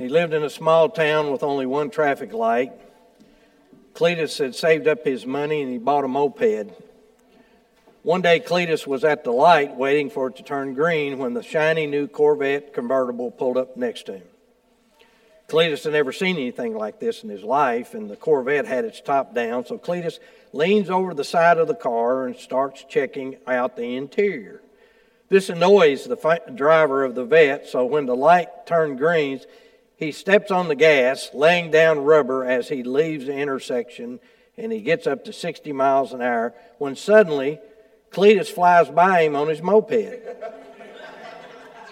He lived in a small town with only one traffic light. Cletus had saved up his money and he bought a moped. One day, Cletus was at the light waiting for it to turn green when the shiny new Corvette convertible pulled up next to him. Cletus had never seen anything like this in his life, and the Corvette had its top down, so Cletus leans over the side of the car and starts checking out the interior. This annoys the driver of the Vette, so when the light turned green, he steps on the gas, laying down rubber as he leaves the intersection, and he gets up to 60 miles an hour when suddenly Cletus flies by him on his moped.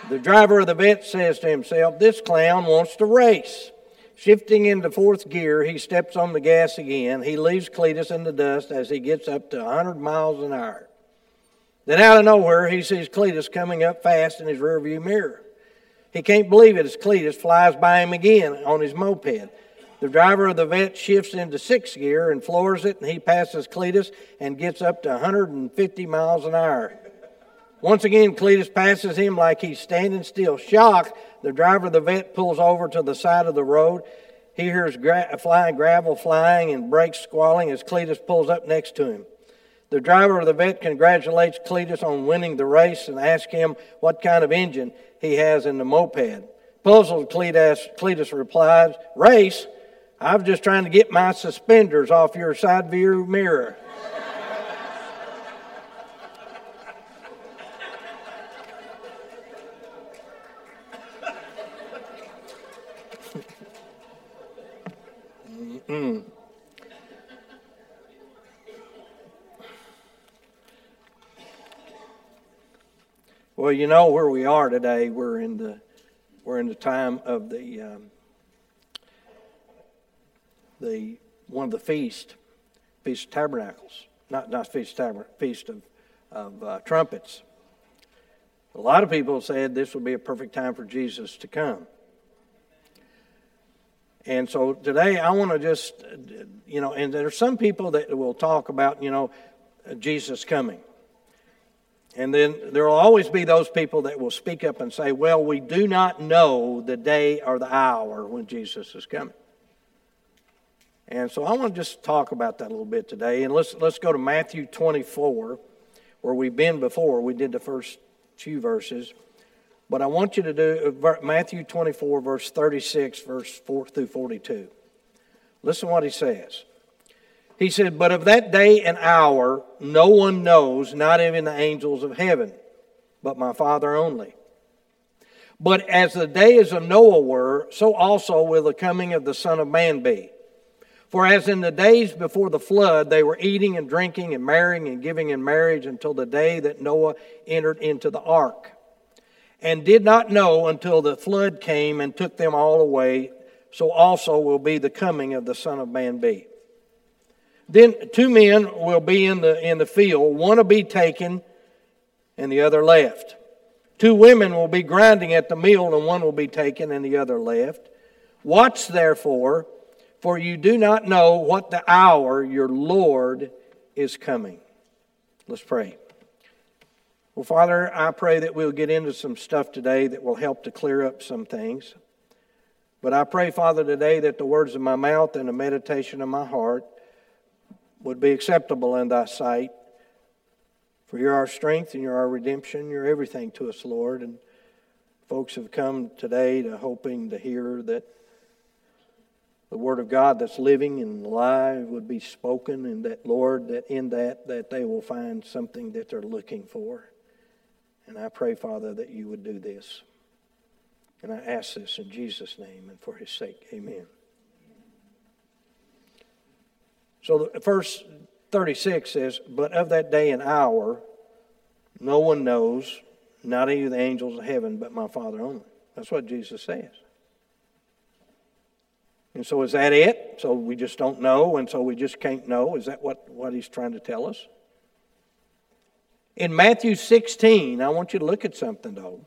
the driver of the Vette says to himself, This clown wants to race. Shifting into fourth gear, he steps on the gas again. He leaves Cletus in the dust as he gets up to 100 miles an hour. Then, out of nowhere, he sees Cletus coming up fast in his rearview mirror. He can't believe it as Cletus flies by him again on his moped. The driver of the Vette shifts into sixth gear and floors it, and he passes Cletus and gets up to 150 miles an hour. Once again, Cletus passes him like he's standing still. Shocked, the driver of the Vette pulls over to the side of the road. He hears gra- flying gravel flying and brakes squalling as Cletus pulls up next to him. The driver of the Vette congratulates Cletus on winning the race and asks him what kind of engine he has in the moped. Puzzled, Cletus, Cletus replies, Race? I was just trying to get my suspenders off your side view mirror. mm Well, you know where we are today. We're in the we're in the time of the um, the one of the feast, feast of tabernacles, not not feast tabernacle, feast of of uh, trumpets. A lot of people said this would be a perfect time for Jesus to come. And so today I want to just, you know, and there are some people that will talk about, you know, Jesus coming. And then there will always be those people that will speak up and say, well, we do not know the day or the hour when Jesus is coming. And so I want to just talk about that a little bit today. And let's, let's go to Matthew 24, where we've been before. We did the first few verses. But I want you to do uh, Matthew 24, verse 36, verse 4 through 42. Listen what he says. He said, But of that day and hour no one knows, not even the angels of heaven, but my Father only. But as the days of Noah were, so also will the coming of the Son of Man be. For as in the days before the flood, they were eating and drinking and marrying and giving in marriage until the day that Noah entered into the ark, and did not know until the flood came and took them all away, so also will be the coming of the Son of Man be. Then two men will be in the, in the field, one will be taken and the other left. Two women will be grinding at the mill, and one will be taken and the other left. Watch therefore for you do not know what the hour your Lord is coming. Let's pray. Well, Father, I pray that we'll get into some stuff today that will help to clear up some things. But I pray, Father, today that the words of my mouth and the meditation of my heart would be acceptable in thy sight. For you're our strength and you're our redemption. You're everything to us, Lord. And folks have come today to hoping to hear that the word of God that's living and alive would be spoken, and that, Lord, that in that, that they will find something that they're looking for. And I pray, Father, that you would do this. And I ask this in Jesus' name and for his sake. Amen. So the verse 36 says, But of that day and hour, no one knows, not even the angels of heaven, but my Father only. That's what Jesus says. And so is that it? So we just don't know, and so we just can't know? Is that what, what he's trying to tell us? In Matthew 16, I want you to look at something though.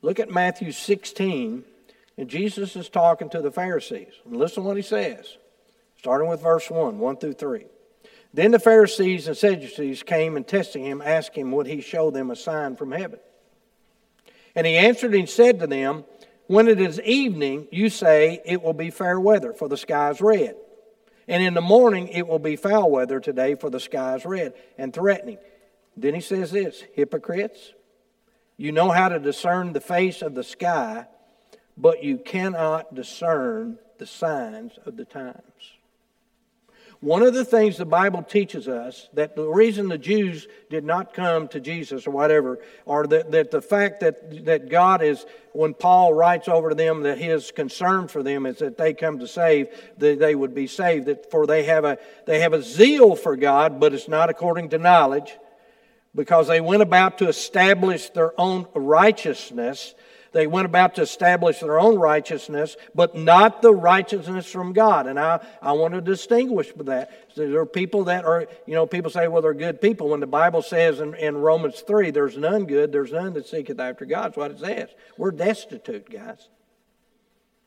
Look at Matthew 16, and Jesus is talking to the Pharisees. And listen to what he says, starting with verse 1, 1 through 3. Then the Pharisees and Sadducees came and testing him, asked him, would he show them a sign from heaven? And he answered and said to them, When it is evening, you say it will be fair weather, for the sky is red. And in the morning, it will be foul weather today, for the sky is red and threatening. Then he says this Hypocrites, you know how to discern the face of the sky, but you cannot discern the signs of the times. One of the things the Bible teaches us that the reason the Jews did not come to Jesus or whatever, or that, that the fact that, that God is, when Paul writes over to them that his concern for them is that they come to save, that they would be saved, that for they have a they have a zeal for God, but it's not according to knowledge, because they went about to establish their own righteousness they went about to establish their own righteousness, but not the righteousness from God. And I, I want to distinguish that. There are people that are, you know, people say, well, they're good people. When the Bible says in, in Romans 3, there's none good, there's none that seeketh after God. That's what it says. We're destitute, guys.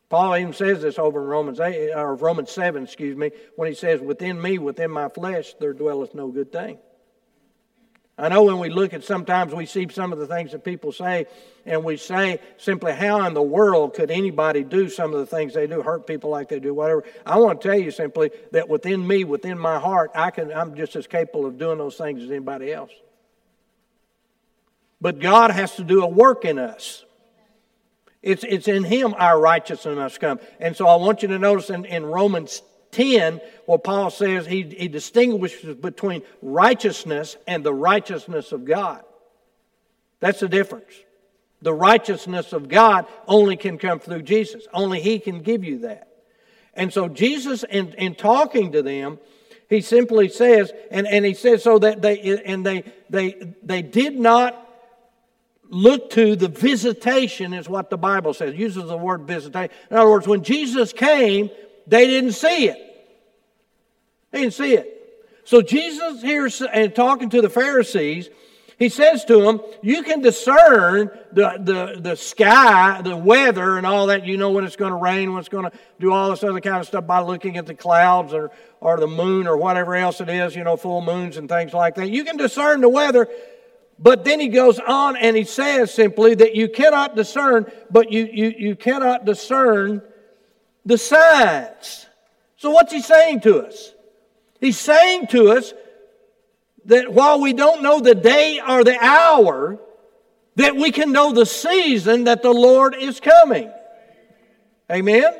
Paul even says this over in Romans 8, or Romans 7, excuse me, when he says, Within me, within my flesh, there dwelleth no good thing. I know when we look at sometimes we see some of the things that people say, and we say simply, How in the world could anybody do some of the things they do, hurt people like they do, whatever? I want to tell you simply that within me, within my heart, I can, I'm just as capable of doing those things as anybody else. But God has to do a work in us. It's, it's in Him our righteousness must come. And so I want you to notice in, in Romans 10, where Paul says he, he distinguishes between righteousness and the righteousness of God. That's the difference. The righteousness of God only can come through Jesus. Only He can give you that. And so Jesus, in, in talking to them, he simply says, and, and he says so that they and they they they did not look to the visitation, is what the Bible says. Uses the word visitation. In other words, when Jesus came, they didn't see it. They didn't see it. So Jesus here and talking to the Pharisees, he says to them, You can discern the, the, the sky, the weather, and all that. You know when it's going to rain, when it's going to do all this other kind of stuff by looking at the clouds or, or the moon or whatever else it is, you know, full moons and things like that. You can discern the weather. But then he goes on and he says simply that you cannot discern, but you, you, you cannot discern the signs. So, what's he saying to us? He's saying to us that while we don't know the day or the hour, that we can know the season that the Lord is coming. Amen?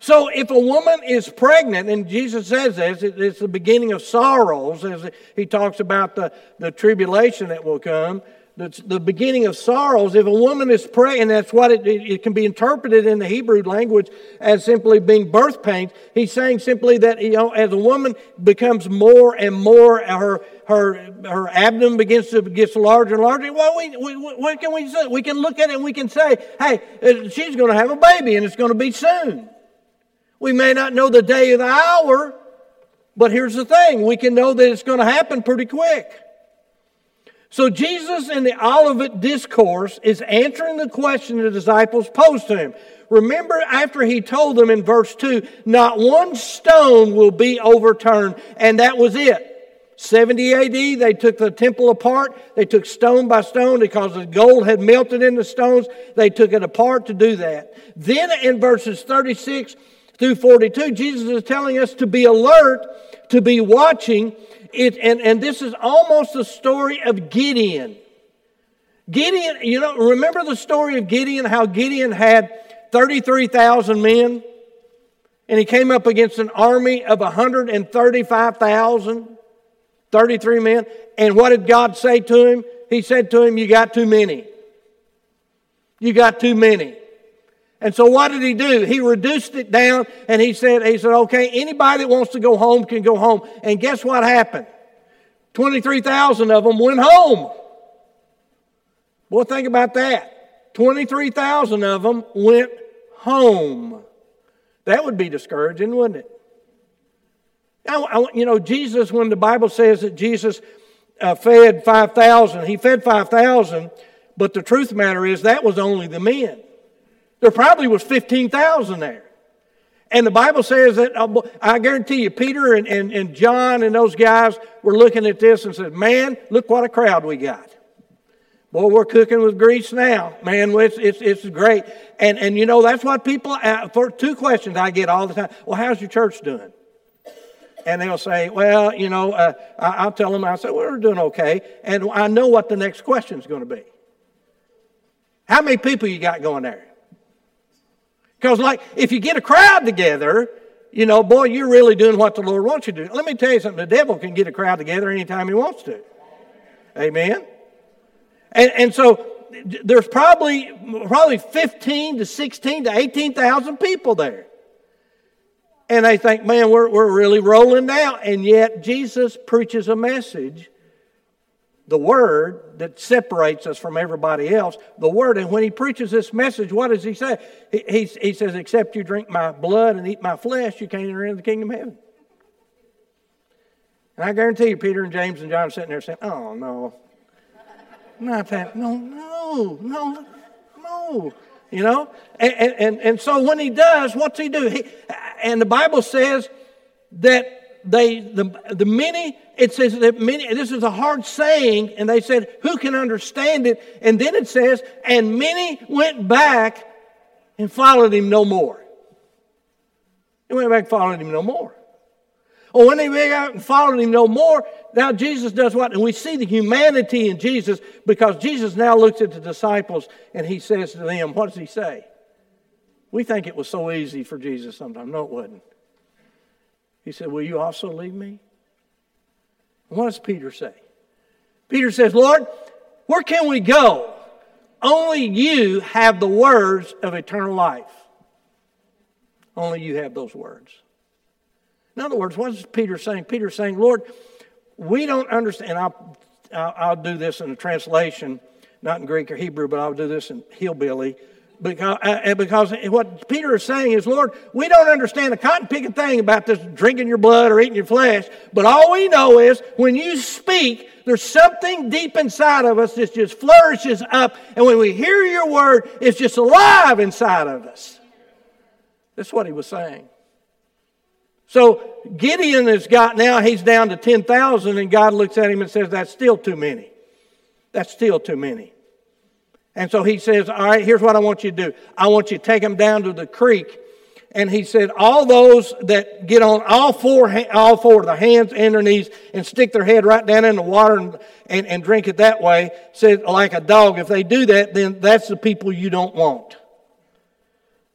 So if a woman is pregnant, and Jesus says this, it's the beginning of sorrows, as he talks about the, the tribulation that will come the, the beginning of sorrows. If a woman is pregnant, that's what it, it, it, can be interpreted in the Hebrew language as simply being birth pains. He's saying simply that, you know, as a woman becomes more and more, her, her, her abdomen begins to get larger and larger. Well, we, we, what can we say? We can look at it and we can say, hey, uh, she's going to have a baby and it's going to be soon. We may not know the day or the hour, but here's the thing we can know that it's going to happen pretty quick. So Jesus in the Olivet Discourse is answering the question the disciples posed to him. Remember after he told them in verse 2, not one stone will be overturned, and that was it. 70 AD, they took the temple apart. They took stone by stone because the gold had melted in the stones. They took it apart to do that. Then in verses 36 through 42, Jesus is telling us to be alert, to be watching, it, and, and this is almost the story of Gideon. Gideon, you know, remember the story of Gideon, how Gideon had 33,000 men, and he came up against an army of 135,000, 33 men. And what did God say to him? He said to him, You got too many. You got too many. And so what did he do? He reduced it down and he said, he said, okay, anybody that wants to go home can go home. And guess what happened? 23,000 of them went home. Boy, think about that. 23,000 of them went home. That would be discouraging, wouldn't it? Now, you know, Jesus, when the Bible says that Jesus uh, fed 5,000, he fed 5,000, but the truth matter is that was only the men. There probably was 15,000 there. And the Bible says that, uh, I guarantee you, Peter and, and, and John and those guys were looking at this and said, Man, look what a crowd we got. Boy, we're cooking with grease now. Man, it's, it's, it's great. And, and you know, that's what people, for two questions I get all the time. Well, how's your church doing? And they'll say, well, you know, uh, I'll tell them, I say, well, we're doing okay. And I know what the next question is going to be. How many people you got going there? Because, like, if you get a crowd together, you know, boy, you're really doing what the Lord wants you to do. Let me tell you something the devil can get a crowd together anytime he wants to. Amen. And, and so there's probably, probably 15 to 16 to 18,000 people there. And they think, man, we're, we're really rolling now. And yet Jesus preaches a message, the word that separates us from everybody else, the word. And when he preaches this message, what does he say? He, he, he says, except you drink my blood and eat my flesh, you can't enter into the kingdom of heaven. And I guarantee you, Peter and James and John are sitting there saying, oh, no, not that. No, no, no, no. You know? And, and, and so when he does, what's he do? He, and the Bible says that they, the, the many, it says that many, this is a hard saying, and they said, who can understand it? And then it says, and many went back and followed him no more. They went back and followed him no more. Well, when they went out and followed him no more, now Jesus does what? And we see the humanity in Jesus because Jesus now looks at the disciples and he says to them, What does he say? We think it was so easy for Jesus sometimes. No, it wasn't. He said, Will you also leave me? And what does Peter say? Peter says, Lord, where can we go? Only you have the words of eternal life. Only you have those words. In other words, what is Peter saying? Peter's saying, Lord, we don't understand. I'll, I'll do this in a translation, not in Greek or Hebrew, but I'll do this in hillbilly. Because, uh, because what Peter is saying is, Lord, we don't understand a cotton picking thing about this drinking your blood or eating your flesh, but all we know is when you speak, there's something deep inside of us that just flourishes up, and when we hear your word, it's just alive inside of us. That's what he was saying. So Gideon has got now, he's down to 10,000, and God looks at him and says, That's still too many. That's still too many. And so he says, All right, here's what I want you to do. I want you to take them down to the creek. And he said, All those that get on all four, all four of the hands and their knees and stick their head right down in the water and, and, and drink it that way, said, like a dog, if they do that, then that's the people you don't want.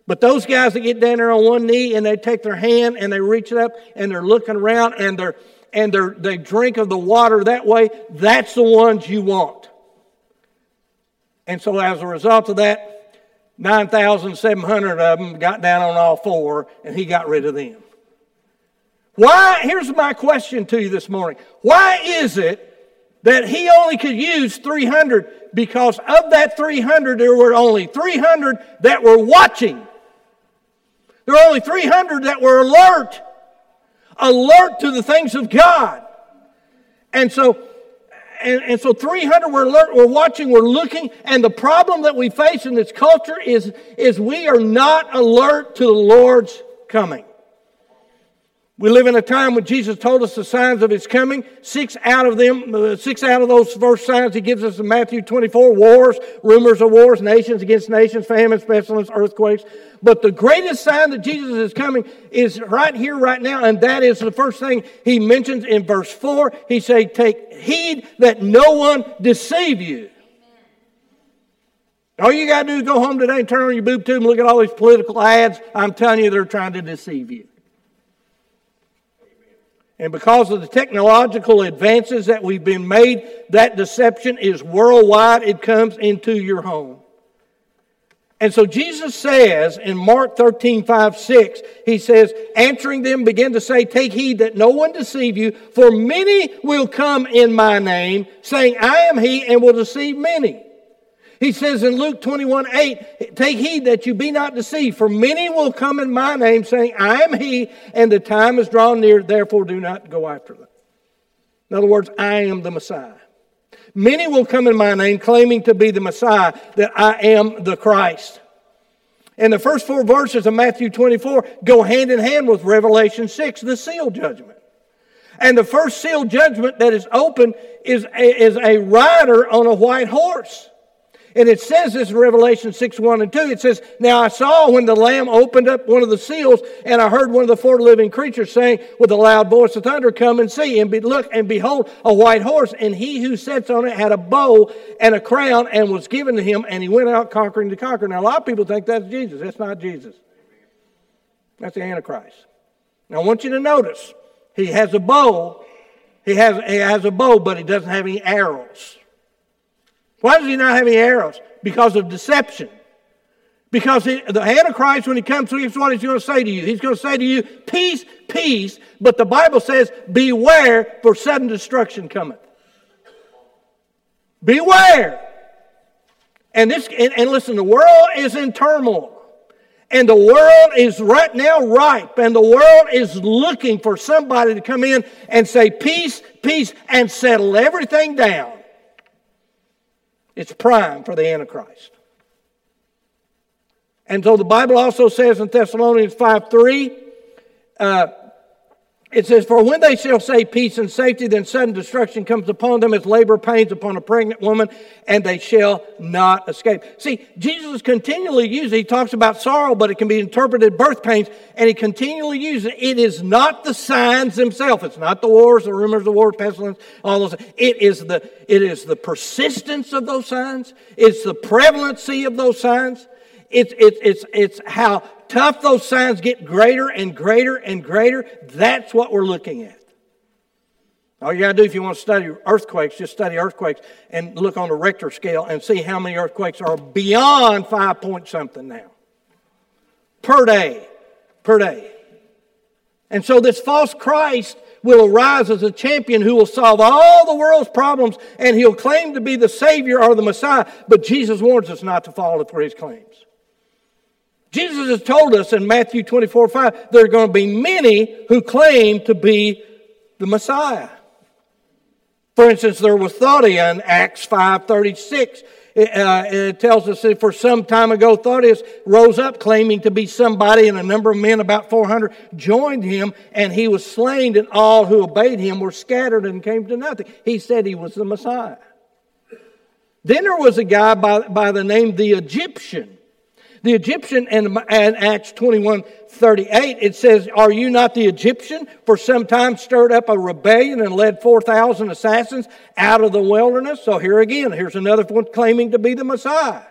But those guys that get down there on one knee and they take their hand and they reach it up and they're looking around and they're and they're, they drink of the water that way, that's the ones you want. And so as a result of that, 9,700 of them got down on all four and he got rid of them. Why? Here's my question to you this morning. Why is it that he only could use 300? Because of that 300, there were only 300 that were watching. There were only 300 that were alert, alert to the things of God. And so, and, and so 300 were alert, we're watching, we're looking, and the problem that we face in this culture is, is we are not alert to the Lord's coming. We live in a time when Jesus told us the signs of his coming. Six out of them, uh, six out of those first signs he gives us in Matthew 24 wars, rumors of wars, nations against nations, famines, pestilence, earthquakes. But the greatest sign that Jesus is coming is right here, right now, and that is the first thing he mentions in verse 4. He say, Take heed that no one deceive you. All you got to do is go home today and turn on your boob tube and look at all these political ads. I'm telling you, they're trying to deceive you. And because of the technological advances that we've been made, that deception is worldwide. It comes into your home. And so Jesus says in Mark 13, 5, 6, he says, answering them, begin to say, Take heed that no one deceive you, for many will come in my name, saying, I am he, and will deceive many. He says in Luke 21 8, Take heed that you be not deceived, for many will come in my name, saying, I am he, and the time is drawn near, therefore do not go after them. In other words, I am the Messiah. Many will come in my name, claiming to be the Messiah, that I am the Christ. And the first four verses of Matthew 24 go hand in hand with Revelation 6, the seal judgment. And the first seal judgment that is open is a, is a rider on a white horse. And it says this in Revelation 6 1 and 2. It says, Now I saw when the Lamb opened up one of the seals, and I heard one of the four living creatures saying with a loud voice of thunder, Come and see. And be, look, and behold, a white horse. And he who sits on it had a bow and a crown, and was given to him, and he went out conquering to conquer. Now, a lot of people think that's Jesus. That's not Jesus. That's the Antichrist. Now, I want you to notice he has a bow. He has, he has a bow, but he doesn't have any arrows. Why does he not have any arrows? Because of deception. Because he, the Antichrist, when he comes here's what he's going to say to you. He's going to say to you, peace, peace, but the Bible says, beware, for sudden destruction cometh. Beware. And this, and, and listen, the world is in turmoil. And the world is right now ripe, and the world is looking for somebody to come in and say, peace, peace, and settle everything down. It's prime for the Antichrist. And so the Bible also says in Thessalonians 5 3, uh, it says, For when they shall say peace and safety, then sudden destruction comes upon them as labor pains upon a pregnant woman, and they shall not escape. See, Jesus continually uses, he talks about sorrow, but it can be interpreted birth pains, and he continually uses it. Is not the signs themselves. It's not the wars, the rumors of war, pestilence, all those. It is the, it is the persistence of those signs. It's the prevalency of those signs. It's, it's, it's, it's how tough those signs get greater and greater and greater, that's what we're looking at. All you got to do if you want to study earthquakes, just study earthquakes and look on the Richter scale and see how many earthquakes are beyond five point something now. Per day. Per day. And so this false Christ will arise as a champion who will solve all the world's problems and he'll claim to be the Savior or the Messiah, but Jesus warns us not to fall for his claims. Jesus has told us in Matthew 24 5, there are going to be many who claim to be the Messiah. For instance, there was Theuda in Acts 5 36. It, uh, it, tells us that for some time ago, Theudas rose up claiming to be somebody, and a number of men, about 400, joined him, and he was slain, and all who obeyed him were scattered and came to nothing. He said he was the Messiah. Then there was a guy by, by the name the Egyptian the Egyptian in, Acts 21 38, it says, Are you not the Egyptian? For some time stirred up a rebellion and led 4,000 assassins out of the wilderness. So here again, here's another one claiming to be the Messiah.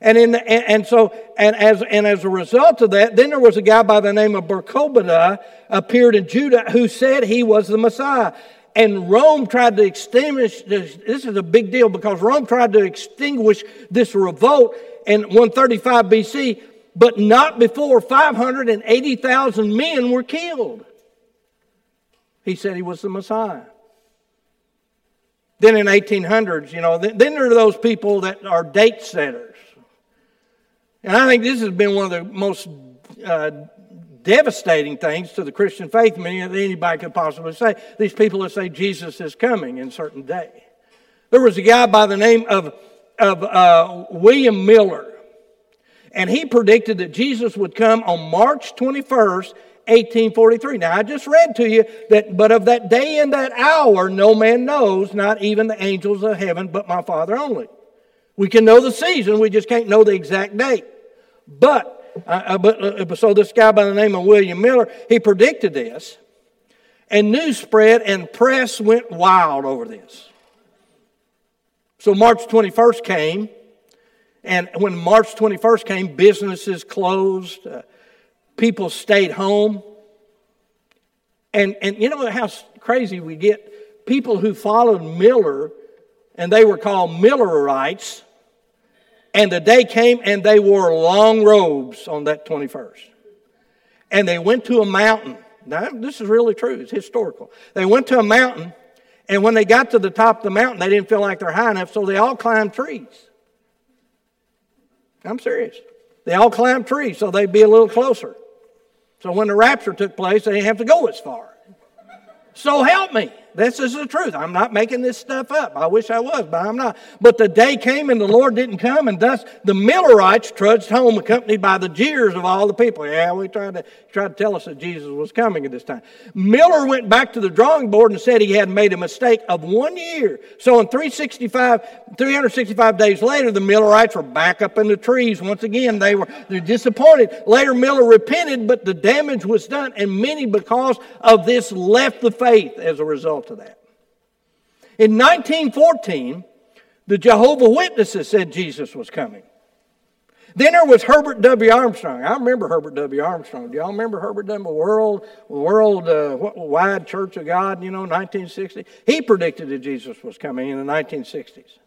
And, in the, and, so, and as, and as a result of that, then there was a guy by the name of Barcobada appeared in Judah who said he was the Messiah. And Rome tried to extinguish this. This is a big deal because Rome tried to extinguish this revolt in 135 BC, but not before 580,000 men were killed. He said he was the Messiah. Then in 1800s, you know, then there are those people that are date setters. And I think this has been one of the most uh, devastating things to the Christian faith many that anybody could possibly say. These people that say Jesus is coming in a certain day. There was a guy by the name of of uh, William Miller. And he predicted that Jesus would come on March 21st, 1843. Now, I just read to you that, but of that day and that hour, no man knows, not even the angels of heaven, but my Father only. We can know the season, we just can't know the exact date. But, uh, but so this guy by the name of William Miller, he predicted this, and news spread, and press went wild over this. So March 21st came, and when March 21st came, businesses closed, uh, people stayed home. And, and you know how crazy we get? People who followed Miller, and they were called Millerites, and the day came and they wore long robes on that 21st. And they went to a mountain. Now, this is really true, it's historical. They went to a mountain and when they got to the top of the mountain, they didn't feel like they're high enough, so they all climbed trees. I'm serious. They all climbed trees so they'd be a little closer. So when the rapture took place, they didn't have to go as far. So help me. This is the truth. I'm not making this stuff up. I wish I was, but I'm not. But the day came and the Lord didn't come, and thus the Millerites trudged home, accompanied by the jeers of all the people. Yeah, we tried to tried to tell us that Jesus was coming at this time. Miller went back to the drawing board and said he had made a mistake of one year. So in 365, 365 days later, the Millerites were back up in the trees once again. They were they're disappointed. Later, Miller repented, but the damage was done, and many because of this left the faith as a result of that. In 1914, the Jehovah Witnesses said Jesus was coming. Then there was Herbert W. Armstrong. I remember Herbert W. Armstrong. Do y'all remember Herbert W. World World uh, Wide Church of God? You know, 1960. He predicted that Jesus was coming in the 1960s.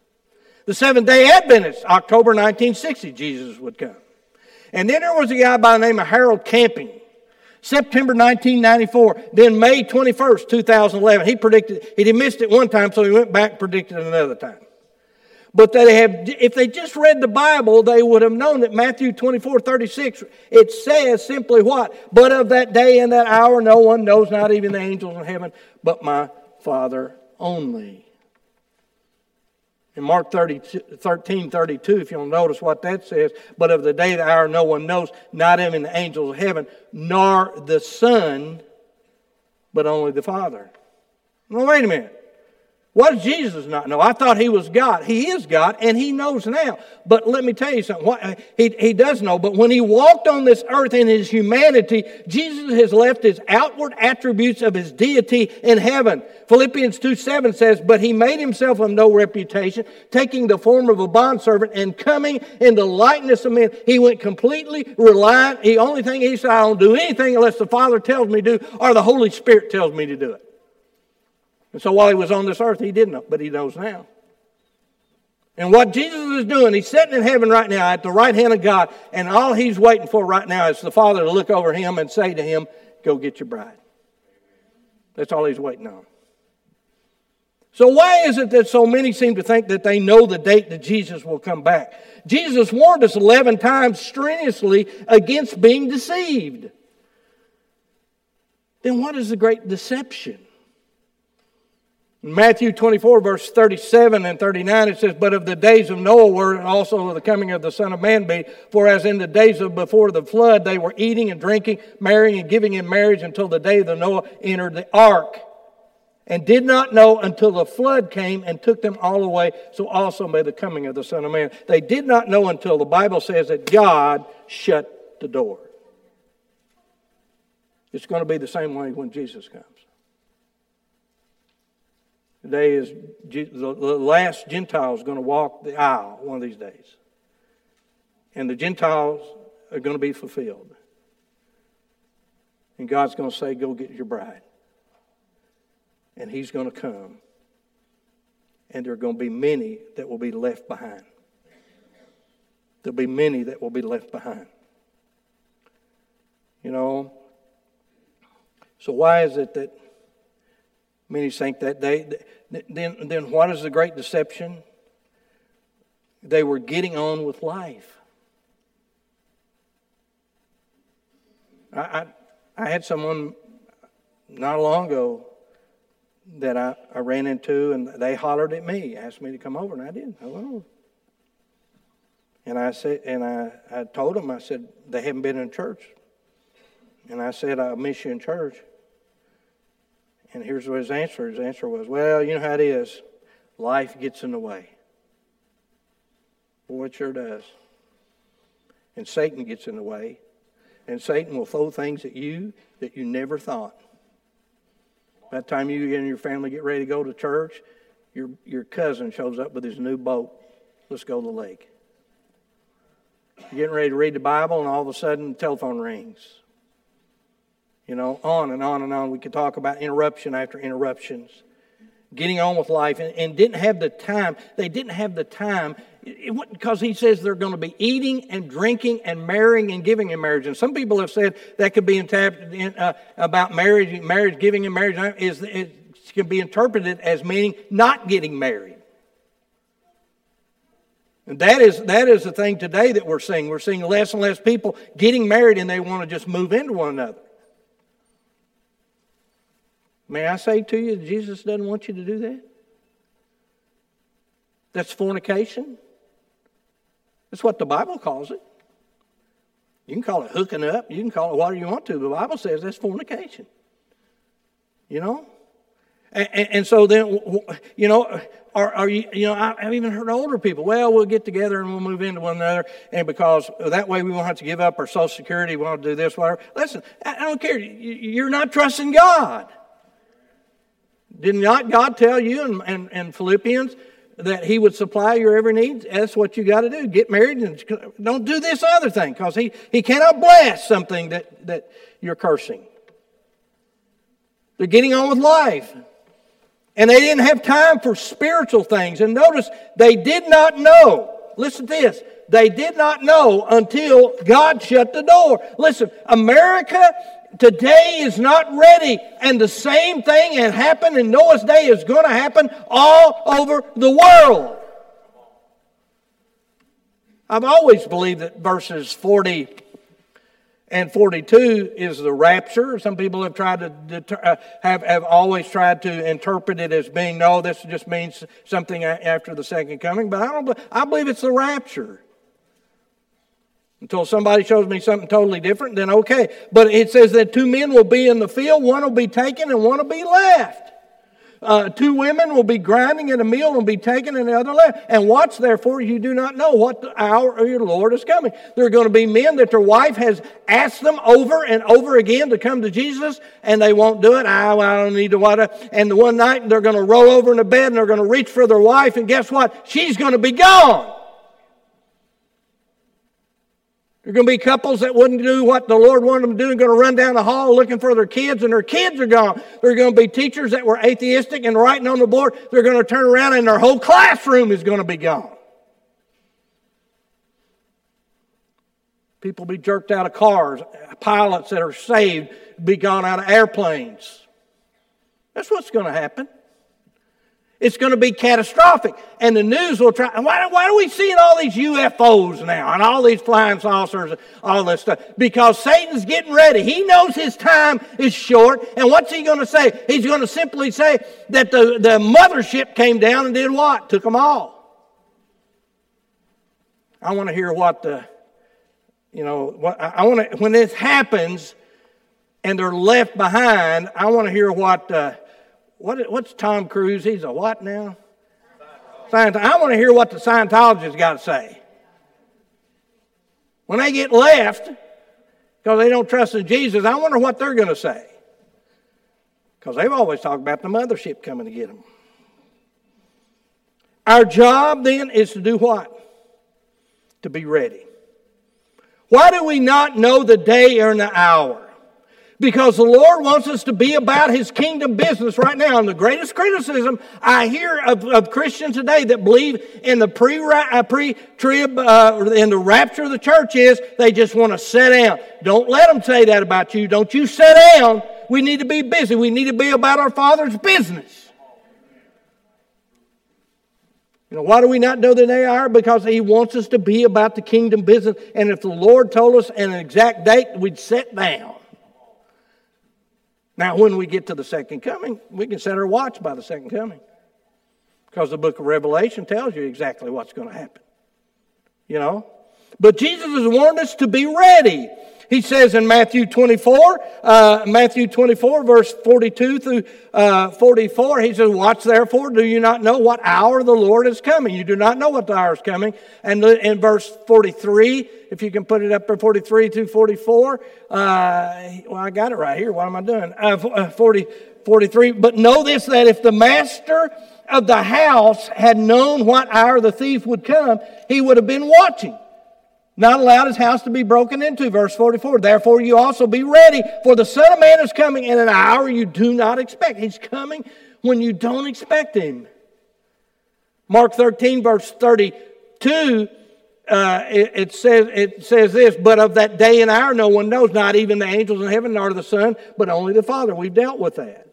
The Seventh Day Adventists, October 1960, Jesus would come. And then there was a guy by the name of Harold Camping. September 1994, then May 21st, 2011. He predicted, he missed it one time, so he went back and predicted it another time. But they have, if they just read the Bible, they would have known that Matthew 24, 36, it says simply what? But of that day and that hour, no one knows, not even the angels in heaven, but my Father only. In Mark 30, 13, 32, if you'll notice what that says, but of the day, the hour, no one knows, not even the angels of heaven, nor the Son, but only the Father. Well, wait a minute. What does Jesus not know? I thought he was God. He is God, and he knows now. But let me tell you something. What, uh, he, he does know, but when he walked on this earth in his humanity, Jesus has left his outward attributes of his deity in heaven. Philippians 2 7 says, But he made himself of no reputation, taking the form of a bondservant and coming in the likeness of men. He went completely reliant. The only thing he said, I don't do anything unless the Father tells me to, or the Holy Spirit tells me to do it. And so while he was on this earth, he didn't know, but he knows now. And what Jesus is doing, he's sitting in heaven right now at the right hand of God, and all he's waiting for right now is the Father to look over him and say to him, Go get your bride. That's all he's waiting on. So, why is it that so many seem to think that they know the date that Jesus will come back? Jesus warned us 11 times strenuously against being deceived. Then, what is the great deception? Matthew 24, verse 37 and 39, it says, But of the days of Noah were also the coming of the Son of Man be, for as in the days of before the flood, they were eating and drinking, marrying and giving in marriage until the day that Noah entered the ark, and did not know until the flood came and took them all away, so also may the coming of the Son of Man. They did not know until the Bible says that God shut the door. It's going to be the same way when Jesus comes. Today is the last Gentile is going to walk the aisle one of these days. And the Gentiles are going to be fulfilled. And God's going to say, Go get your bride. And He's going to come. And there are going to be many that will be left behind. There'll be many that will be left behind. You know, so why is it that Many think that they, then, then what is the great deception? They were getting on with life. I, I, I had someone not long ago that I, I ran into, and they hollered at me, asked me to come over, and I did. Hello. And I said, and I, I told them, I said, they haven't been in church. And I said, I'll miss you in church. And here's what his answer. His answer was, Well, you know how it is. Life gets in the way. Boy, it sure does. And Satan gets in the way. And Satan will throw things at you that you never thought. By the time you and your family get ready to go to church, your, your cousin shows up with his new boat. Let's go to the lake. You're getting ready to read the Bible, and all of a sudden, the telephone rings. You know, on and on and on. We could talk about interruption after interruptions. Getting on with life and, and didn't have the time. They didn't have the time because he says they're going to be eating and drinking and marrying and giving in marriage. And some people have said that could be interpreted in, uh, about marriage, marriage, giving in marriage is it can be interpreted as meaning not getting married. And that is that is the thing today that we're seeing. We're seeing less and less people getting married and they want to just move into one another. May I say to you, Jesus doesn't want you to do that? That's fornication. That's what the Bible calls it. You can call it hooking up. You can call it whatever you want to. The Bible says that's fornication. You know? And, and, and so then, you know, are, are you, you know, I've even heard older people, well, we'll get together and we'll move into one another, and because that way we won't have to give up our Social Security, we won't do this, whatever. Listen, I don't care. You're not trusting God. Did not God tell you in, in, in Philippians that He would supply your every need? That's what you got to do. Get married and don't do this other thing because he, he cannot bless something that, that you're cursing. They're getting on with life. And they didn't have time for spiritual things. And notice, they did not know. Listen to this. They did not know until God shut the door. Listen, America today is not ready. And the same thing had happened in Noah's day is going to happen all over the world. I've always believed that verses 40 and 42 is the rapture. Some people have tried to deter, uh, have, have always tried to interpret it as being no, this just means something after the second coming. But I don't. I believe it's the rapture. Until somebody shows me something totally different, then okay. But it says that two men will be in the field, one will be taken and one will be left. Uh, two women will be grinding in a mill and be taken in the other land. And watch, therefore, you do not know what hour of your Lord is coming. There are going to be men that their wife has asked them over and over again to come to Jesus, and they won't do it. I, I don't need to water. And the one night they're going to roll over in the bed and they're going to reach for their wife, and guess what? She's going to be gone. There are going to be couples that wouldn't do what the Lord wanted them to do and going to run down the hall looking for their kids, and their kids are gone. There are going to be teachers that were atheistic and writing on the board. They're going to turn around and their whole classroom is going to be gone. People be jerked out of cars. Pilots that are saved be gone out of airplanes. That's what's going to happen. It's going to be catastrophic. And the news will try. Why, why are we seeing all these UFOs now and all these flying saucers, and all this stuff? Because Satan's getting ready. He knows his time is short. And what's he going to say? He's going to simply say that the, the mothership came down and did what? Took them all. I want to hear what the, you know, what, I want to, when this happens and they're left behind, I want to hear what, uh, what, what's Tom Cruise? He's a what now? Scientologist. I want to hear what the Scientologists got to say. When they get left, because they don't trust in Jesus, I wonder what they're going to say. Because they've always talked about the mothership coming to get them. Our job then is to do what? To be ready. Why do we not know the day or the hour? Because the Lord wants us to be about His kingdom business right now. And the greatest criticism I hear of, of Christians today that believe in the pre uh, trib uh, in the rapture of the church is they just want to sit down. Don't let them say that about you. Don't you sit down. We need to be busy. We need to be about our Father's business. You know, why do we not know the day hour? Because He wants us to be about the kingdom business. And if the Lord told us an exact date, we'd sit down. Now, when we get to the second coming, we can set our watch by the second coming. Because the book of Revelation tells you exactly what's going to happen. You know? But Jesus has warned us to be ready. He says in Matthew 24, uh, Matthew 24, verse 42 through uh, 44, he says, Watch therefore, do you not know what hour the Lord is coming? You do not know what the hour is coming. And in verse 43, if you can put it up there, 43 through 44, uh, well, I got it right here. What am I doing? Uh, uh 40, 43. But know this, that if the master of the house had known what hour the thief would come, he would have been watching not allowed his house to be broken into. Verse 44. Therefore, you also be ready, for the Son of Man is coming in an hour you do not expect. He's coming when you don't expect him. Mark 13, verse 32. Uh, it, it, says, it says this, but of that day and hour no one knows, not even the angels in heaven nor the Son, but only the Father. We've dealt with that.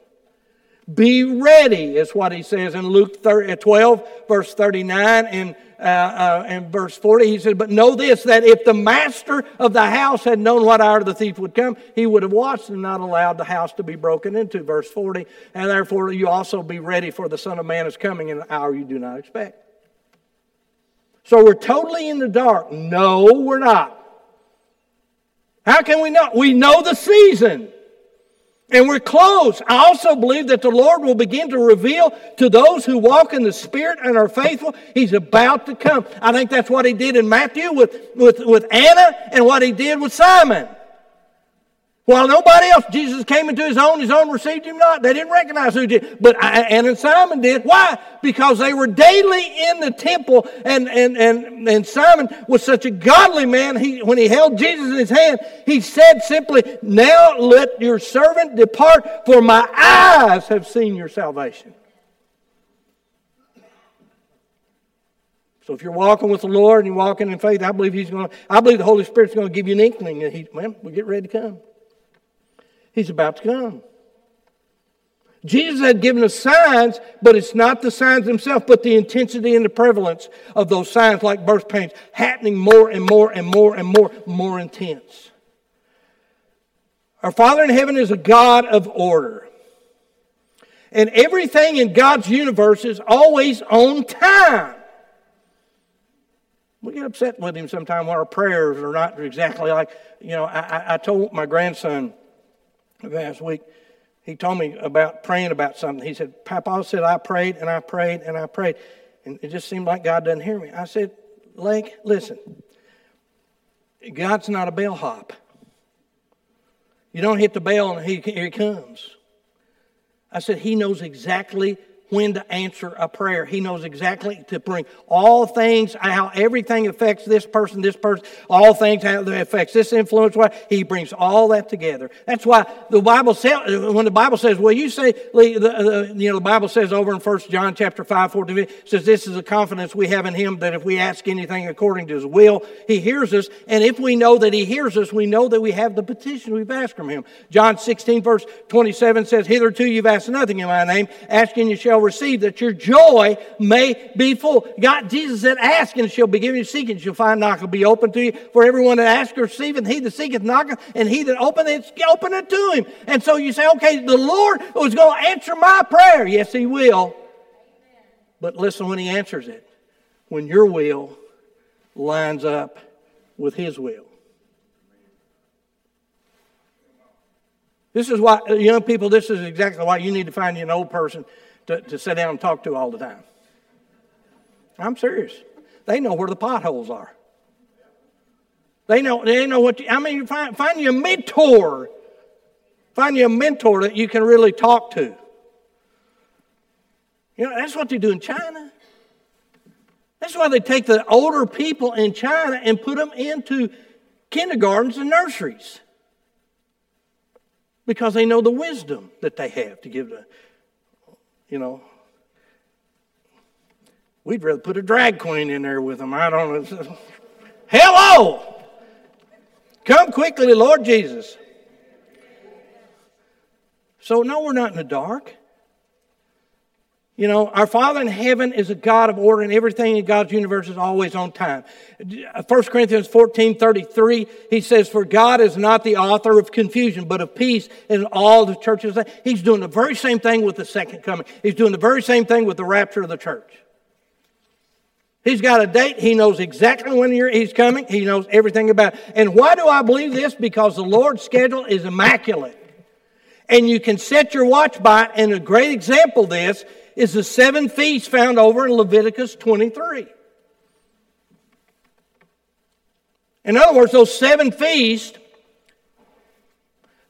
Be ready, is what he says in Luke 12, verse 39 and, uh, uh, and verse 40. He said, But know this, that if the master of the house had known what hour the thief would come, he would have watched and not allowed the house to be broken into. Verse 40. And therefore, you also be ready, for the Son of Man is coming in an hour you do not expect. So we're totally in the dark. No, we're not. How can we know? We know the season. And we're close. I also believe that the Lord will begin to reveal to those who walk in the Spirit and are faithful, He's about to come. I think that's what He did in Matthew with, with, with Anna and what He did with Simon. While nobody else, Jesus came into his own, his own received him not. They didn't recognize who did. But Anna and Simon did. Why? Because they were daily in the temple, and, and, and, and Simon was such a godly man. He, when he held Jesus in his hand, he said simply, Now let your servant depart, for my eyes have seen your salvation. So if you're walking with the Lord and you're walking in faith, I believe He's going I believe the Holy Spirit's going to give you an inkling that He, well, we get ready to come. He's about to come. Jesus had given us signs, but it's not the signs themselves, but the intensity and the prevalence of those signs, like birth pains, happening more and more and more and more, more intense. Our Father in heaven is a God of order. And everything in God's universe is always on time. We get upset with Him sometimes when our prayers are not exactly like, you know, I, I told my grandson, last week, he told me about praying about something. He said, Papa said, I prayed and I prayed and I prayed. And it just seemed like God doesn't hear me. I said, Lake, listen, God's not a bellhop. You don't hit the bell and he, here he comes. I said, He knows exactly when to answer a prayer. He knows exactly to bring all things, how everything affects this person, this person, all things how it affects this influence. Why He brings all that together. That's why the Bible says, when the Bible says, well, you say, you know, the Bible says over in 1 John chapter 5, 14, says, this is a confidence we have in him that if we ask anything according to his will, he hears us. And if we know that he hears us, we know that we have the petition we've asked from him. John 16, verse 27 says, hitherto you've asked nothing in my name. Asking you shall shall receive, that your joy may be full. God, Jesus said, Ask and it shall be given you, seek and shall find, knock will be open to you. For everyone that asks receiveth, he that seeketh knocketh, and he that openeth, openeth to him. And so you say, Okay, the Lord was going to answer my prayer. Yes, he will. But listen when he answers it. When your will lines up with his will. This is why, young people, this is exactly why you need to find an old person to, to sit down and talk to all the time. I'm serious. They know where the potholes are. They know, they know what you, I mean, find, find you a mentor. Find you a mentor that you can really talk to. You know, that's what they do in China. That's why they take the older people in China and put them into kindergartens and nurseries. Because they know the wisdom that they have to give to you know, we'd rather put a drag queen in there with them. I don't know. Hello! Come quickly, Lord Jesus. So, no, we're not in the dark. You know, our Father in heaven is a God of order, and everything in God's universe is always on time. 1 Corinthians 14 33, he says, For God is not the author of confusion, but of peace in all the churches. He's doing the very same thing with the second coming. He's doing the very same thing with the rapture of the church. He's got a date. He knows exactly when he's coming. He knows everything about it. And why do I believe this? Because the Lord's schedule is immaculate. And you can set your watch by it. And a great example of this is the seven feasts found over in Leviticus 23. In other words, those seven feasts,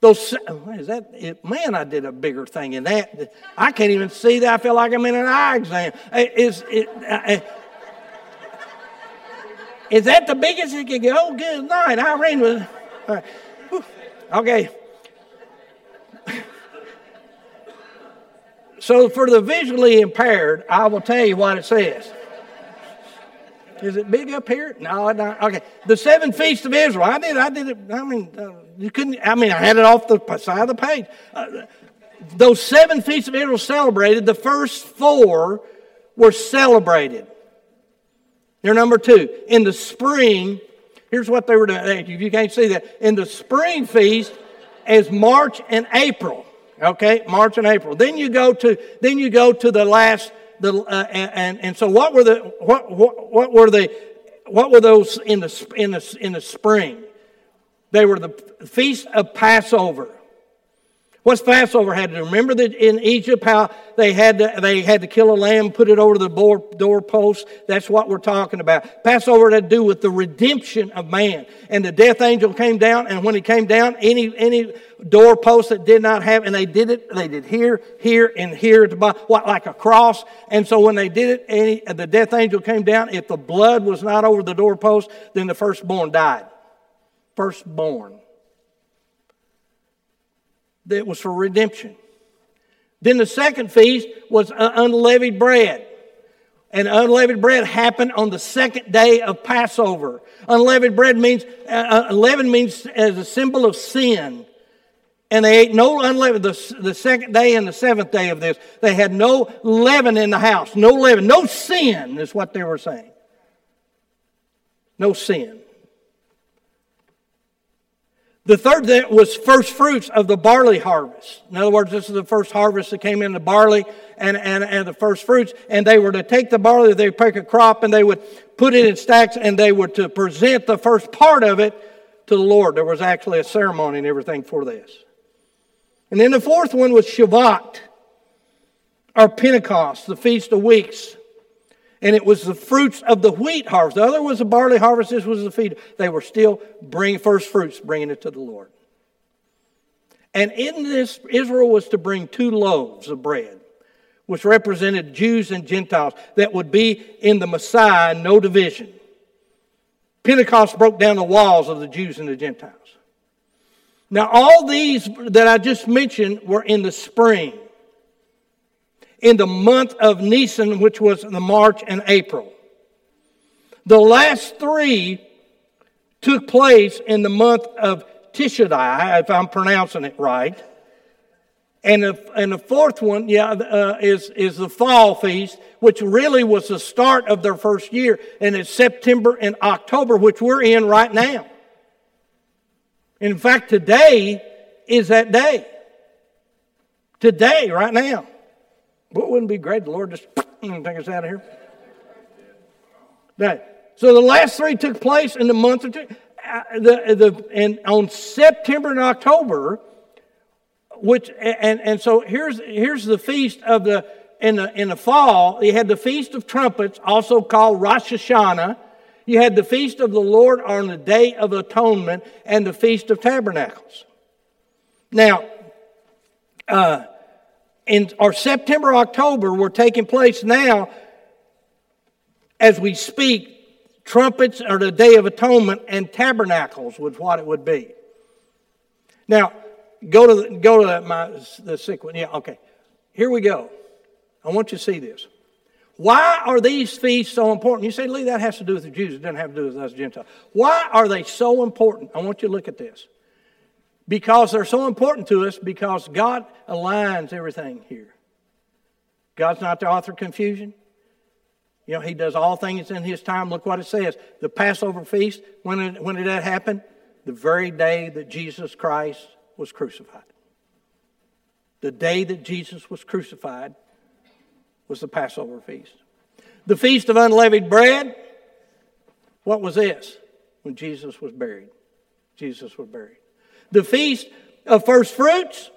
those is that man? I did a bigger thing in that. I can't even see that. I feel like I'm in an eye exam. Is it? Uh, is that the biggest it can go? Good night. Irene was. Okay. So, for the visually impaired, I will tell you what it says. Is it big up here? No, not. Okay. The seven feasts of Israel. I did. I did it. I mean, uh, you couldn't. I mean, I had it off the side of the page. Uh, those seven feasts of Israel celebrated, the first four were celebrated. They're number two. In the spring, here's what they were doing. If you can't see that, in the spring feast is March and April. Okay, March and April. Then you go to then you go to the last the uh, and and so what were the what what, what were the what were those in the in the in the spring? They were the feast of Passover. What's Passover had to do? Remember that in Egypt how they had to, they had to kill a lamb, put it over the door, doorpost. That's what we're talking about. Passover had to do with the redemption of man. And the death angel came down, and when he came down, any any doorpost that did not have, and they did it, they did here, here, and here at what like a cross. And so when they did it, any the death angel came down. If the blood was not over the doorpost, then the firstborn died. Firstborn that was for redemption. Then the second feast was unleavened bread. And unleavened bread happened on the second day of Passover. Unleavened bread means, uh, unleavened means as a symbol of sin. And they ate no unleavened, the, the second day and the seventh day of this. They had no leaven in the house. No leaven. No sin is what they were saying. No sin. The third was first fruits of the barley harvest. In other words, this is the first harvest that came in the barley and, and, and the first fruits. And they were to take the barley, they would pick a crop and they would put it in stacks and they were to present the first part of it to the Lord. There was actually a ceremony and everything for this. And then the fourth one was Shavuot, or Pentecost, the Feast of Weeks and it was the fruits of the wheat harvest. The other was the barley harvest, this was the feed. They were still bringing first fruits, bringing it to the Lord. And in this, Israel was to bring two loaves of bread, which represented Jews and Gentiles, that would be in the Messiah, no division. Pentecost broke down the walls of the Jews and the Gentiles. Now, all these that I just mentioned were in the spring in the month of Nisan, which was the March and April. The last three took place in the month of Tishrei, if I'm pronouncing it right. And the, and the fourth one, yeah, uh, is, is the fall feast, which really was the start of their first year. And it's September and October, which we're in right now. In fact, today is that day. Today, right now. But wouldn't be great? The Lord just take us out of here. That, so the last three took place in the month of uh, the, the, and on September and October, which and, and so here's here's the feast of the in the in the fall. You had the feast of trumpets, also called Rosh Hashanah. You had the feast of the Lord on the Day of Atonement and the feast of Tabernacles. Now, uh, in our September, October were taking place now as we speak. Trumpets are the Day of Atonement, and tabernacles was what it would be. Now, go to the, go to the, my the one. Yeah, okay. Here we go. I want you to see this. Why are these feasts so important? You say, Lee, that has to do with the Jews. It doesn't have to do with us Gentiles. Why are they so important? I want you to look at this because they're so important to us because God aligns everything here. God's not the author of confusion. You know, He does all things in His time. Look what it says. The Passover feast, when did, when did that happen? The very day that Jesus Christ was crucified. The day that Jesus was crucified was the Passover feast. The Feast of Unleavened Bread, what was this? When Jesus was buried. Jesus was buried. The feast of first fruits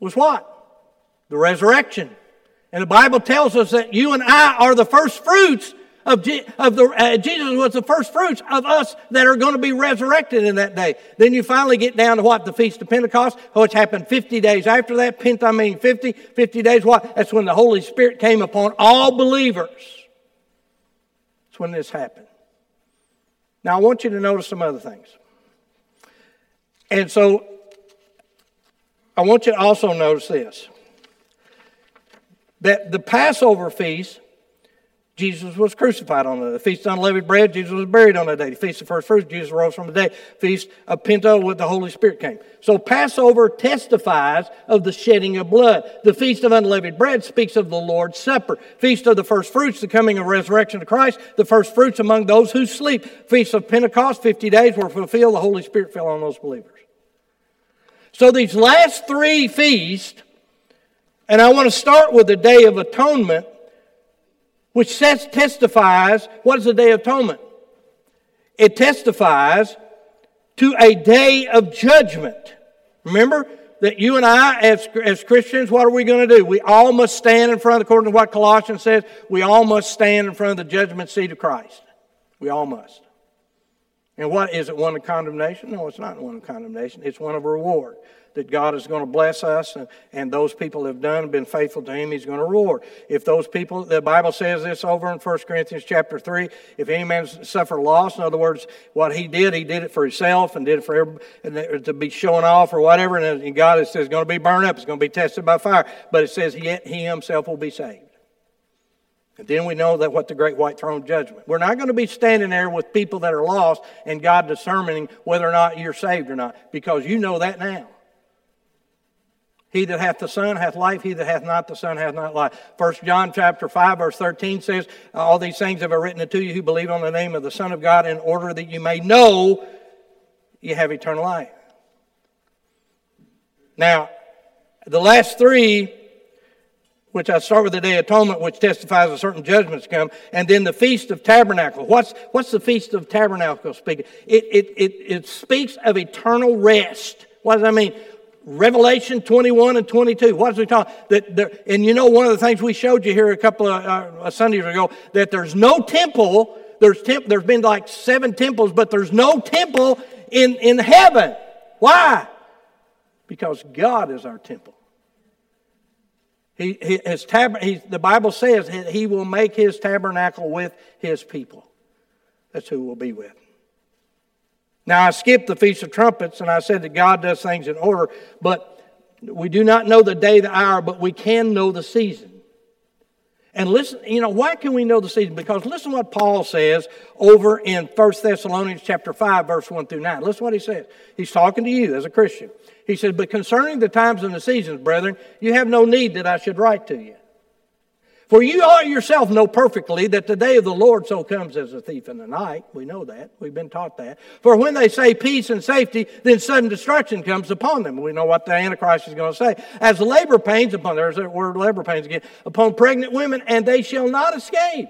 was what? The resurrection. And the Bible tells us that you and I are the first fruits of, Je- of the, uh, Jesus was the first fruits of us that are going to be resurrected in that day. Then you finally get down to what? The Feast of Pentecost, which happened 50 days after that. Pent, I mean 50. 50 days, what? That's when the Holy Spirit came upon all believers. That's when this happened. Now I want you to notice some other things. And so I want you to also notice this that the Passover feast Jesus was crucified on the feast of unleavened bread. Jesus was buried on that day. The feast of first fruits. Jesus rose from the dead. Feast of Penta, with the Holy Spirit came. So Passover testifies of the shedding of blood. The feast of unleavened bread speaks of the Lord's Supper. Feast of the first fruits, the coming of resurrection of Christ. The first fruits among those who sleep. Feast of Pentecost, 50 days were fulfilled. The Holy Spirit fell on those believers. So these last three feasts, and I want to start with the Day of Atonement which says, testifies what is the Day of Atonement? It testifies to a day of judgment. Remember that you and I, as, as Christians, what are we going to do? We all must stand in front, according to what Colossians says, we all must stand in front of the judgment seat of Christ. We all must. And what is it? One of condemnation? No, it's not one of condemnation. It's one of reward that God is going to bless us and, and those people have done, been faithful to Him, He's going to reward. If those people, the Bible says this over in 1 Corinthians chapter 3, if any man suffer loss, in other words, what he did, he did it for himself and did it for to be showing off or whatever, and God it says it's going to be burned up, it's going to be tested by fire, but it says he, he himself will be saved. And then we know that what the great white throne judgment. We're not going to be standing there with people that are lost and God determining whether or not you're saved or not, because you know that now. He that hath the Son hath life. He that hath not the Son hath not life. First John chapter 5 verse 13 says, uh, All these things have I written unto you who believe on the name of the Son of God in order that you may know you have eternal life. Now, the last three, which I start with the Day of Atonement, which testifies of certain judgments come, and then the Feast of Tabernacle. What's, what's the Feast of Tabernacle speaking? It, it, it, it speaks of eternal rest. What does that mean? Revelation 21 and 22. What is we talking? That there, and you know, one of the things we showed you here a couple of uh, Sundays ago that there's no temple. There's temp, there's been like seven temples, but there's no temple in in heaven. Why? Because God is our temple. He, he his tab, he, the Bible says he will make his tabernacle with his people. That's who we'll be with. Now, I skipped the Feast of Trumpets and I said that God does things in order, but we do not know the day, the hour, but we can know the season. And listen, you know, why can we know the season? Because listen what Paul says over in 1 Thessalonians chapter 5, verse 1 through 9. Listen what he says. He's talking to you as a Christian. He says, But concerning the times and the seasons, brethren, you have no need that I should write to you. For you all yourself know perfectly that the day of the Lord so comes as a thief in the night. We know that. We've been taught that. For when they say peace and safety, then sudden destruction comes upon them. We know what the Antichrist is going to say. As labor pains upon, there's that word labor pains again, upon pregnant women, and they shall not escape.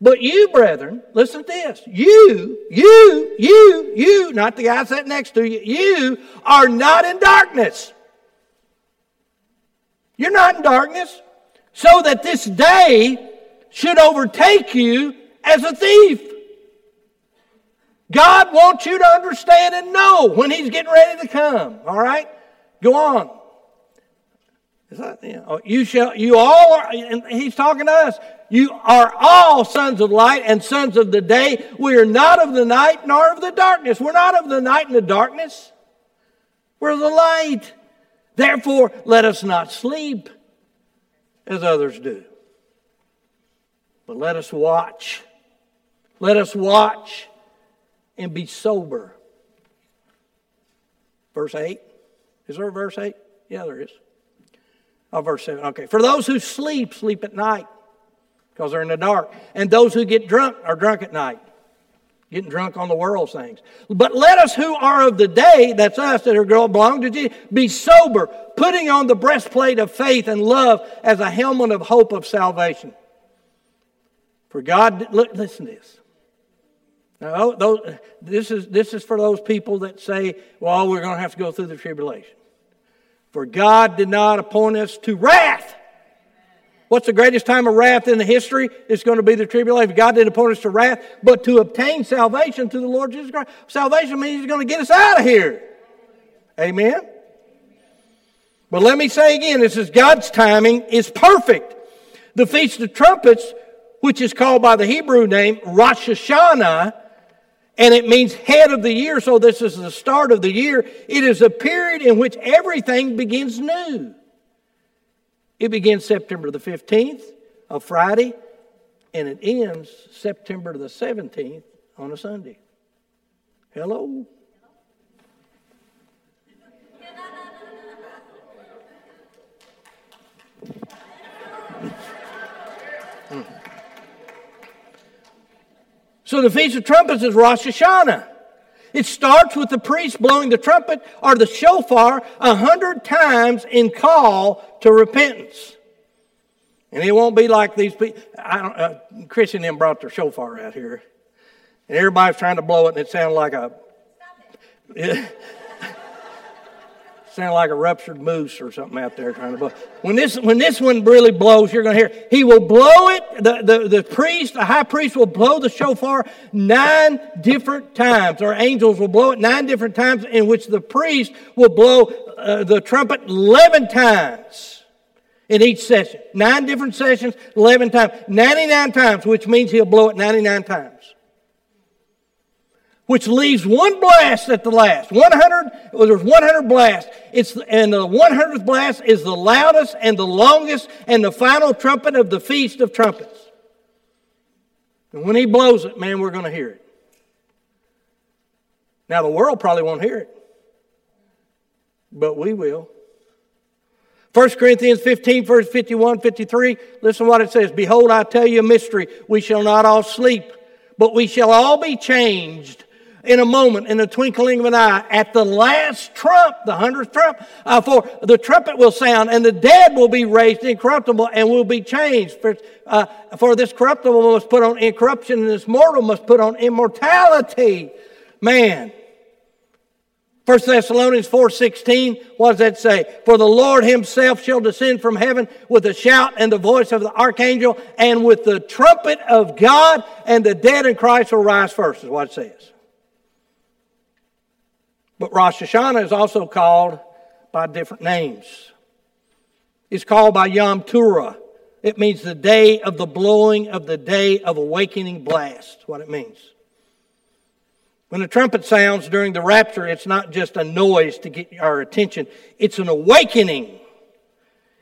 But you, brethren, listen to this. You, you, you, you, not the guy sitting next to you, you are not in darkness. You're not in darkness so that this day should overtake you as a thief. God wants you to understand and know when He's getting ready to come. All right? Go on. That, you, oh, know, you shall, you all are, and He's talking to us. You are all sons of light and sons of the day. We are not of the night nor of the darkness. We're not of the night and the darkness. We're the light. Therefore, let us not sleep as others do. But let us watch. Let us watch and be sober. Verse 8. Is there a verse 8? Yeah, there is. Oh, verse 7. Okay. For those who sleep, sleep at night because they're in the dark. And those who get drunk are drunk at night getting drunk on the world's things. But let us who are of the day, that's us that are belong to Jesus, be sober, putting on the breastplate of faith and love as a helmet of hope of salvation. For God, look, listen to this. Now, oh, those, this, is, this is for those people that say, well, we're going to have to go through the tribulation. For God did not appoint us to wrath What's the greatest time of wrath in the history? It's going to be the tribulation. God didn't appoint us to wrath, but to obtain salvation through the Lord Jesus Christ. Salvation means He's going to get us out of here. Amen? But let me say again, this is God's timing is perfect. The Feast of Trumpets, which is called by the Hebrew name Rosh Hashanah, and it means head of the year, so this is the start of the year. It is a period in which everything begins new. It begins September the 15th, a Friday, and it ends September the 17th on a Sunday. Hello? Hmm. So the Feast of Trumpets is Rosh Hashanah. It starts with the priest blowing the trumpet or the shofar a hundred times in call to repentance. And it won't be like these people. I don't, uh, Chris and them brought their shofar out here. And everybody's trying to blow it, and it sounded like a. sound like a ruptured moose or something out there trying to blow. When this, when this one really blows, you're going to hear, he will blow it, the, the, the priest, the high priest will blow the shofar nine different times, or angels will blow it nine different times, in which the priest will blow uh, the trumpet 11 times in each session. Nine different sessions, 11 times. 99 times, which means he'll blow it 99 times which leaves one blast at the last. 100, well, there's 100 blasts. It's, and the 100th blast is the loudest and the longest and the final trumpet of the Feast of Trumpets. And when he blows it, man, we're going to hear it. Now, the world probably won't hear it, but we will. 1 Corinthians 15, verse 51, 53, listen what it says. Behold, I tell you a mystery. We shall not all sleep, but we shall all be changed in a moment, in the twinkling of an eye, at the last trump, the hundredth trump, uh, for the trumpet will sound, and the dead will be raised incorruptible and will be changed. For, uh, for this corruptible must put on incorruption, and this mortal must put on immortality. Man. 1 Thessalonians 4:16, what does that say? For the Lord himself shall descend from heaven with a shout and the voice of the archangel and with the trumpet of God, and the dead in Christ will rise first, is what it says. But Rosh Hashanah is also called by different names. It's called by Yom Teruah. It means the day of the blowing of the day of awakening blast. what it means. When the trumpet sounds during the rapture, it's not just a noise to get our attention, it's an awakening.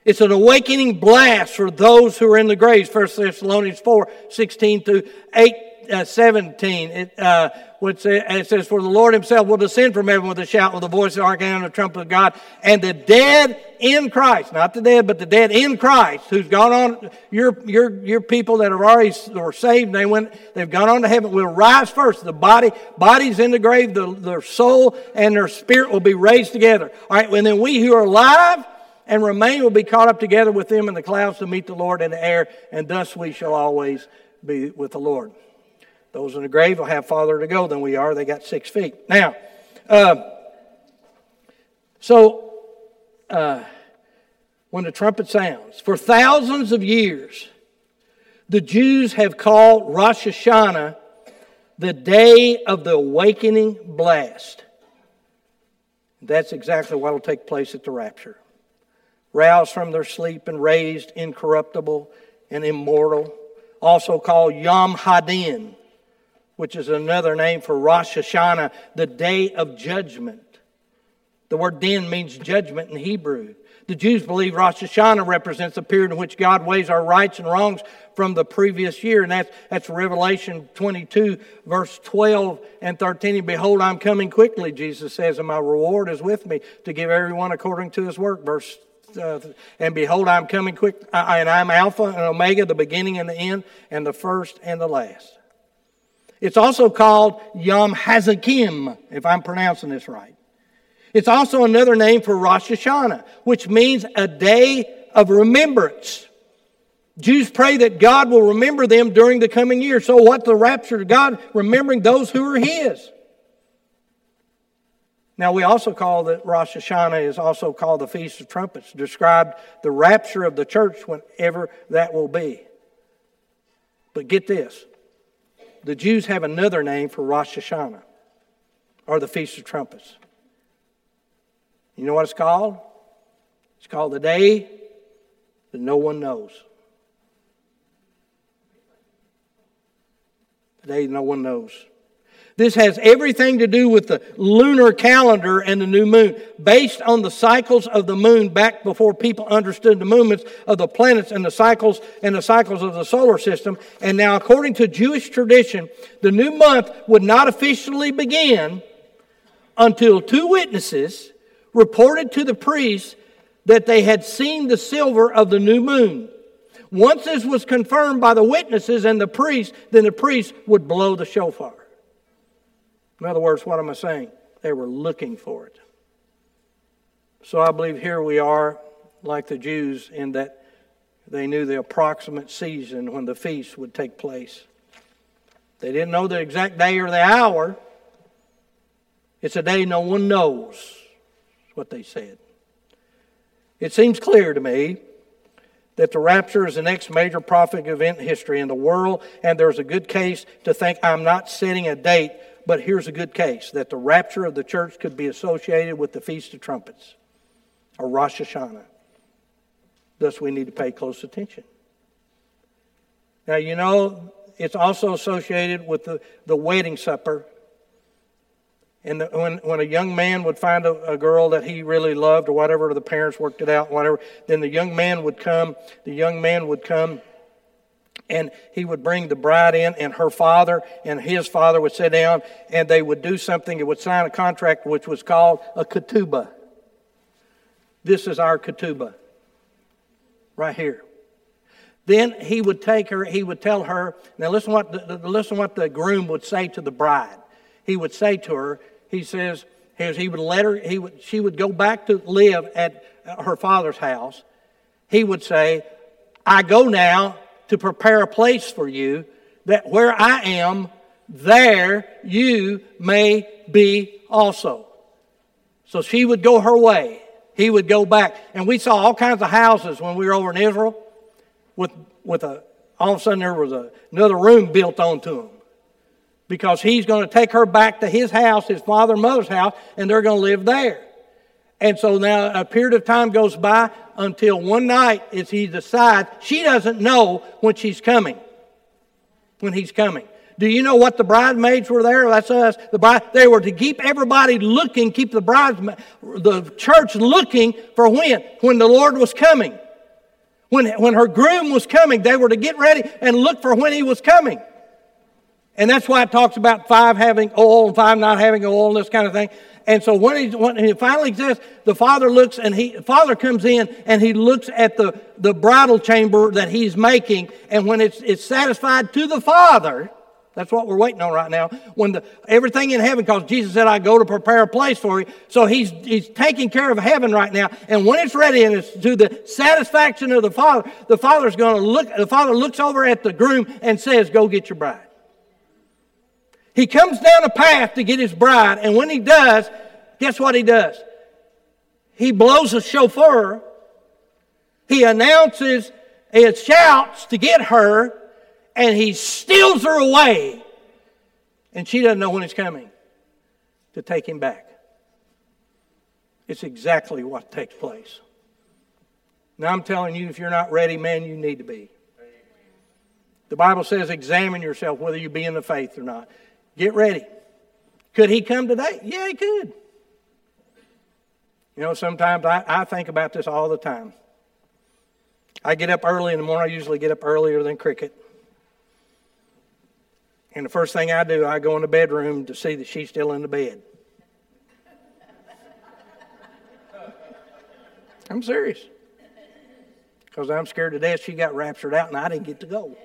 It's an awakening blast for those who are in the graves. 1 Thessalonians 4 16 to 8 uh, 17, it, uh, it says, For the Lord himself will descend from heaven with a shout, with the voice of the archangel and the trumpet of God, and the dead in Christ, not the dead, but the dead in Christ, who's gone on, your, your, your people that have already were saved, they went, they've gone on to heaven, will rise first. The body, bodies in the grave, the, their soul and their spirit will be raised together. All right, and then we who are alive, and remain will be caught up together with them in the clouds to meet the Lord in the air, and thus we shall always be with the Lord. Those in the grave will have farther to go than we are. They got six feet. Now, uh, so uh, when the trumpet sounds, for thousands of years, the Jews have called Rosh Hashanah the day of the awakening blast. That's exactly what will take place at the rapture. Roused from their sleep and raised incorruptible and immortal, also called Yom Hadin, which is another name for Rosh Hashanah, the day of judgment. The word din means judgment in Hebrew. The Jews believe Rosh Hashanah represents the period in which God weighs our rights and wrongs from the previous year. And that's, that's Revelation 22, verse 12 and 13. And behold, I'm coming quickly, Jesus says, and my reward is with me to give everyone according to his work. Verse uh, and behold, I'm coming quick, and I'm Alpha and Omega, the beginning and the end, and the first and the last. It's also called Yom Hazakim, if I'm pronouncing this right. It's also another name for Rosh Hashanah, which means a day of remembrance. Jews pray that God will remember them during the coming year. So, what the rapture? Of God remembering those who are His. Now, we also call that Rosh Hashanah is also called the Feast of Trumpets, described the rapture of the church whenever that will be. But get this the Jews have another name for Rosh Hashanah, or the Feast of Trumpets. You know what it's called? It's called the day that no one knows. The day no one knows. This has everything to do with the lunar calendar and the new moon, based on the cycles of the moon back before people understood the movements of the planets and the cycles and the cycles of the solar system. And now, according to Jewish tradition, the new month would not officially begin until two witnesses reported to the priest that they had seen the silver of the new moon. Once this was confirmed by the witnesses and the priest, then the priest would blow the shofar. In other words, what am I saying? They were looking for it. So I believe here we are like the Jews in that they knew the approximate season when the feast would take place. They didn't know the exact day or the hour. It's a day no one knows, is what they said. It seems clear to me that the rapture is the next major prophetic event in history in the world, and there's a good case to think I'm not setting a date but here's a good case that the rapture of the church could be associated with the Feast of Trumpets or Rosh Hashanah. Thus, we need to pay close attention. Now, you know, it's also associated with the, the wedding supper. And the, when, when a young man would find a, a girl that he really loved or whatever, the parents worked it out, whatever, then the young man would come, the young man would come and he would bring the bride in, and her father and his father would sit down, and they would do something. It would sign a contract which was called a ketubah. This is our ketubah, right here. Then he would take her. He would tell her. Now listen what the, listen what the groom would say to the bride. He would say to her. He says, he would let her. He would. She would go back to live at her father's house. He would say, "I go now to prepare a place for you, that where I am, there you may be also. So she would go her way. He would go back. And we saw all kinds of houses when we were over in Israel with, with a, all of a sudden there was a, another room built onto them. Because he's going to take her back to his house, his father and mother's house, and they're going to live there. And so now a period of time goes by until one night as he decides she doesn't know when she's coming. When he's coming. Do you know what the bridesmaids were there? That's us. The bride, they were to keep everybody looking, keep the bridesmaids, the church looking for when? When the Lord was coming. When, when her groom was coming, they were to get ready and look for when he was coming. And that's why it talks about five having oil and five not having oil and this kind of thing. And so when he, when he finally says, the father looks and he, father comes in and he looks at the, the bridal chamber that he's making. And when it's, it's satisfied to the father, that's what we're waiting on right now. When the, everything in heaven, because Jesus said, I go to prepare a place for you. So he's, he's taking care of heaven right now. And when it's ready and it's to the satisfaction of the father, the father's going to look, the father looks over at the groom and says, go get your bride. He comes down a path to get his bride, and when he does, guess what he does? He blows a shofar. He announces and shouts to get her, and he steals her away. And she doesn't know when he's coming to take him back. It's exactly what takes place. Now, I'm telling you, if you're not ready, man, you need to be. The Bible says, examine yourself whether you be in the faith or not. Get ready. Could he come today? Yeah, he could. You know, sometimes I, I think about this all the time. I get up early in the morning. I usually get up earlier than Cricket. And the first thing I do, I go in the bedroom to see that she's still in the bed. I'm serious. Because I'm scared to death she got raptured out and I didn't get to go.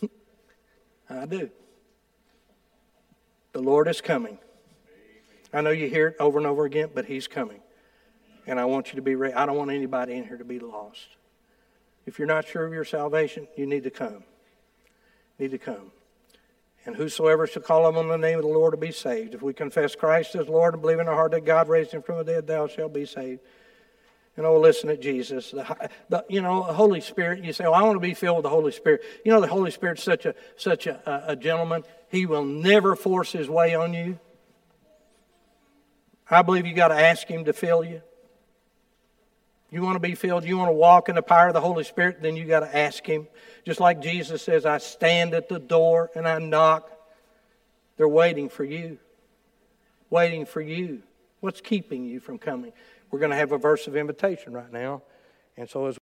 I do. The Lord is coming. I know you hear it over and over again, but He's coming. And I want you to be ready. I don't want anybody in here to be lost. If you're not sure of your salvation, you need to come. Need to come. And whosoever shall call on the name of the Lord to be saved. If we confess Christ as Lord and believe in our heart that God raised him from the dead, thou shalt be saved. And know, listen to Jesus. The, the, you know, the Holy Spirit, you say, oh, I want to be filled with the Holy Spirit. You know, the Holy Spirit's such a, such a, a gentleman. He will never force his way on you. I believe you got to ask him to fill you. You want to be filled, you want to walk in the power of the Holy Spirit, then you got to ask him. Just like Jesus says, I stand at the door and I knock. They're waiting for you. Waiting for you. What's keeping you from coming? We're going to have a verse of invitation right now. And so as